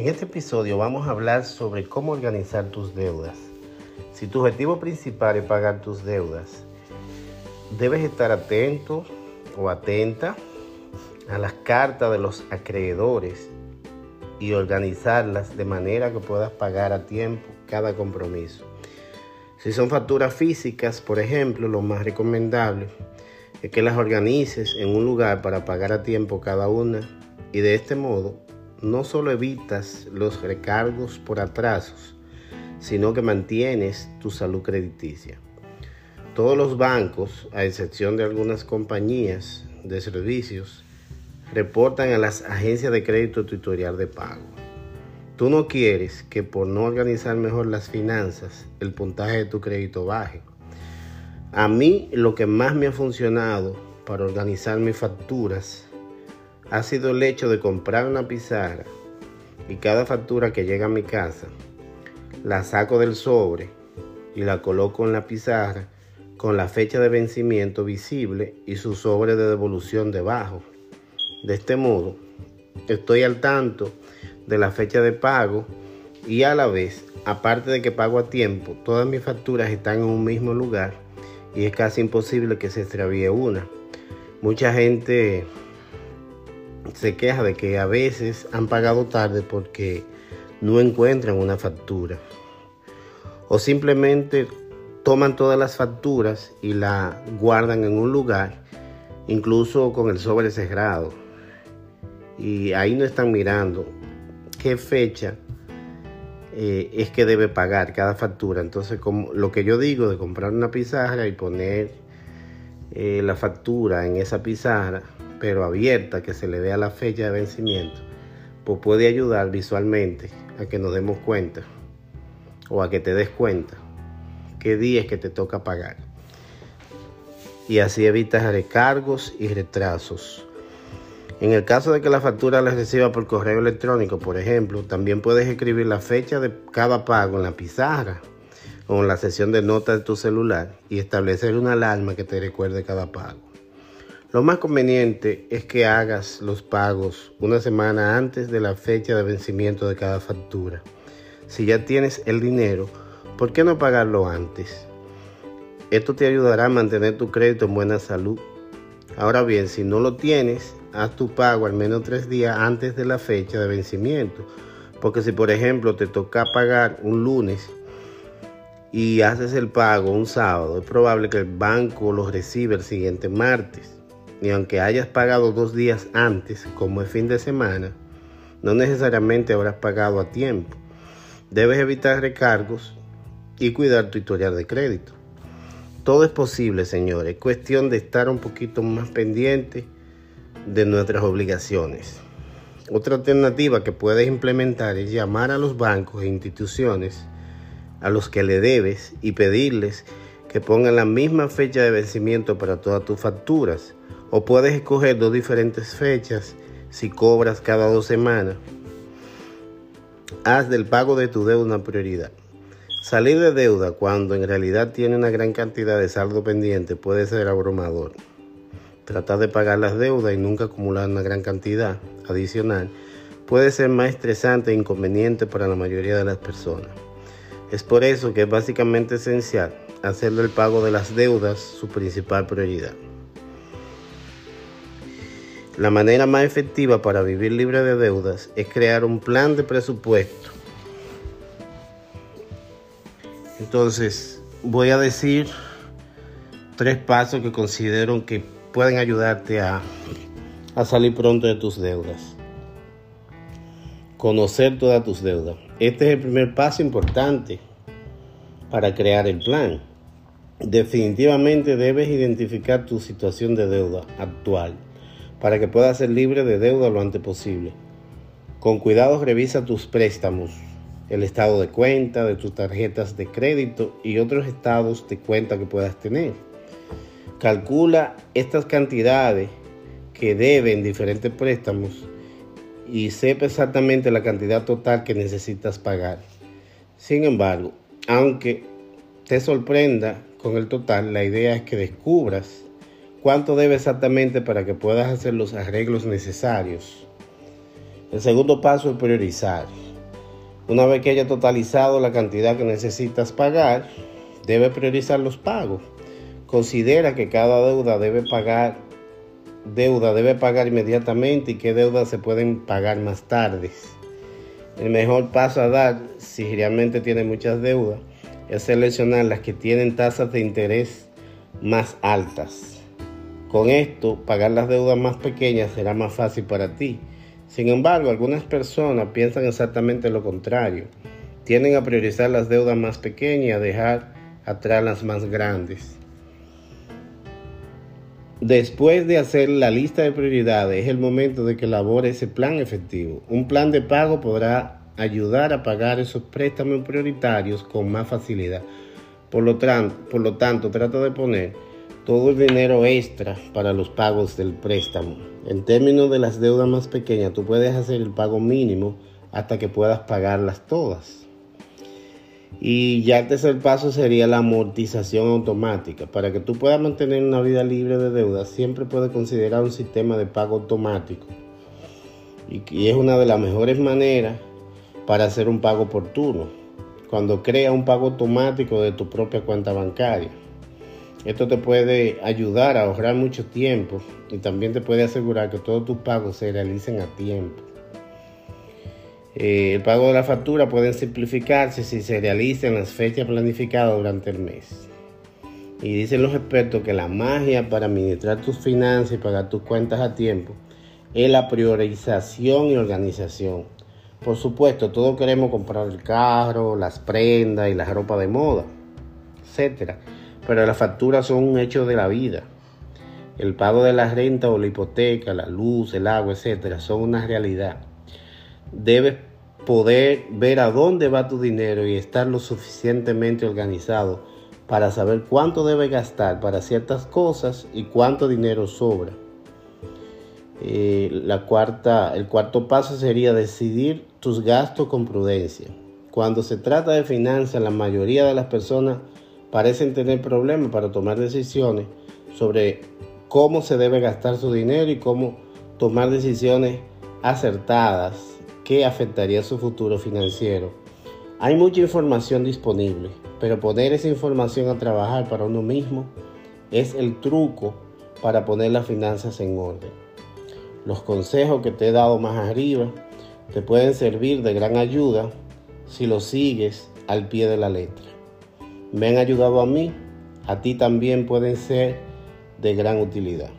En este episodio vamos a hablar sobre cómo organizar tus deudas. Si tu objetivo principal es pagar tus deudas, debes estar atento o atenta a las cartas de los acreedores y organizarlas de manera que puedas pagar a tiempo cada compromiso. Si son facturas físicas, por ejemplo, lo más recomendable es que las organices en un lugar para pagar a tiempo cada una y de este modo no solo evitas los recargos por atrasos, sino que mantienes tu salud crediticia. Todos los bancos, a excepción de algunas compañías de servicios, reportan a las agencias de crédito tutorial de pago. Tú no quieres que por no organizar mejor las finanzas, el puntaje de tu crédito baje. A mí lo que más me ha funcionado para organizar mis facturas ha sido el hecho de comprar una pizarra y cada factura que llega a mi casa la saco del sobre y la coloco en la pizarra con la fecha de vencimiento visible y su sobre de devolución debajo. De este modo, estoy al tanto de la fecha de pago y a la vez, aparte de que pago a tiempo, todas mis facturas están en un mismo lugar y es casi imposible que se extravíe una. Mucha gente se queja de que a veces han pagado tarde porque no encuentran una factura. O simplemente toman todas las facturas y la guardan en un lugar, incluso con el sobre cerrado. Y ahí no están mirando qué fecha eh, es que debe pagar cada factura. Entonces, como lo que yo digo de comprar una pizarra y poner eh, la factura en esa pizarra, pero abierta, que se le dé a la fecha de vencimiento, pues puede ayudar visualmente a que nos demos cuenta o a que te des cuenta qué día es que te toca pagar. Y así evitas recargos y retrasos. En el caso de que la factura la reciba por correo electrónico, por ejemplo, también puedes escribir la fecha de cada pago en la pizarra o en la sesión de notas de tu celular y establecer una alarma que te recuerde cada pago. Lo más conveniente es que hagas los pagos una semana antes de la fecha de vencimiento de cada factura. Si ya tienes el dinero, ¿por qué no pagarlo antes? Esto te ayudará a mantener tu crédito en buena salud. Ahora bien, si no lo tienes, haz tu pago al menos tres días antes de la fecha de vencimiento. Porque si por ejemplo te toca pagar un lunes y haces el pago un sábado, es probable que el banco lo reciba el siguiente martes y aunque hayas pagado dos días antes, como es fin de semana, no necesariamente habrás pagado a tiempo. Debes evitar recargos y cuidar tu historial de crédito. Todo es posible, señores. Es cuestión de estar un poquito más pendiente de nuestras obligaciones. Otra alternativa que puedes implementar es llamar a los bancos e instituciones a los que le debes y pedirles que pongan la misma fecha de vencimiento para todas tus facturas o puedes escoger dos diferentes fechas si cobras cada dos semanas. Haz del pago de tu deuda una prioridad. Salir de deuda cuando en realidad tiene una gran cantidad de saldo pendiente puede ser abrumador. Tratar de pagar las deudas y nunca acumular una gran cantidad adicional puede ser más estresante e inconveniente para la mayoría de las personas. Es por eso que es básicamente esencial hacer del pago de las deudas su principal prioridad. La manera más efectiva para vivir libre de deudas es crear un plan de presupuesto. Entonces, voy a decir tres pasos que considero que pueden ayudarte a, salir pronto de tus deudas. Conocer todas tus deudas. Este es el primer paso importante para crear el plan. Definitivamente debes identificar tu situación de deuda actual para que puedas ser libre de deuda lo antes posible. Con cuidado revisa tus préstamos, el estado de cuenta de tus tarjetas de crédito y otros estados de cuenta que puedas tener. Calcula estas cantidades que deben diferentes préstamos y sepa exactamente la cantidad total que necesitas pagar. Sin embargo, aunque te sorprenda con el total, la idea es que descubras cuánto debe exactamente para que puedas hacer los arreglos necesarios. El segundo paso es priorizar. Una vez que haya totalizado la cantidad que necesitas pagar, debe priorizar los pagos. Considera que cada deuda debe pagar deuda debe pagar inmediatamente y qué deudas se pueden pagar más tarde. El mejor paso a dar, si realmente tiene muchas deudas, es seleccionar las que tienen tasas de interés más altas. Con esto, pagar las deudas más pequeñas será más fácil para ti. Sin embargo, algunas personas piensan exactamente lo contrario. Tienden a priorizar las deudas más pequeñas y a dejar atrás las más grandes. Después de hacer la lista de prioridades, es el momento de que elabore ese plan efectivo. Un plan de pago podrá ayudar a pagar esos préstamos prioritarios con más facilidad. Por lo, por lo tanto, trata de poner todo el dinero extra para los pagos del préstamo. En términos de las deudas más pequeñas, tú puedes hacer el pago mínimo hasta que puedas pagarlas todas. Y ya el tercer paso sería la amortización automática. Para que tú puedas mantener una vida libre de deudas, siempre puedes considerar un sistema de pago automático. Y, es una de las mejores maneras para hacer un pago oportuno. Cuando crea un pago automático de tu propia cuenta bancaria. Esto te puede ayudar a ahorrar mucho tiempo y también te puede asegurar que todos tus pagos se realicen a tiempo. Eh, el pago de la factura puede simplificarse si se realiza en las fechas planificadas durante el mes. Y dicen los expertos que la magia para administrar tus finanzas y pagar tus cuentas a tiempo es la priorización y organización. Por supuesto, todos queremos comprar el carro, las prendas y la ropa de moda, etc. Pero las facturas son un hecho de la vida. El pago de la renta o la hipoteca, la luz, el agua, etc. son una realidad debes poder ver a dónde va tu dinero y estar lo suficientemente organizado para saber cuánto debes gastar para ciertas cosas y cuánto dinero sobra. Eh, la cuarta, el cuarto paso sería decidir tus gastos con prudencia. Cuando se trata de finanzas, la mayoría de las personas parecen tener problemas para tomar decisiones sobre cómo se debe gastar su dinero y cómo tomar decisiones acertadas que afectaría su futuro financiero. Hay mucha información disponible, pero poner esa información a trabajar para uno mismo es el truco para poner las finanzas en orden. Los consejos que te he dado más arriba te pueden servir de gran ayuda si los sigues al pie de la letra. Me han ayudado a mí, a ti también pueden ser de gran utilidad.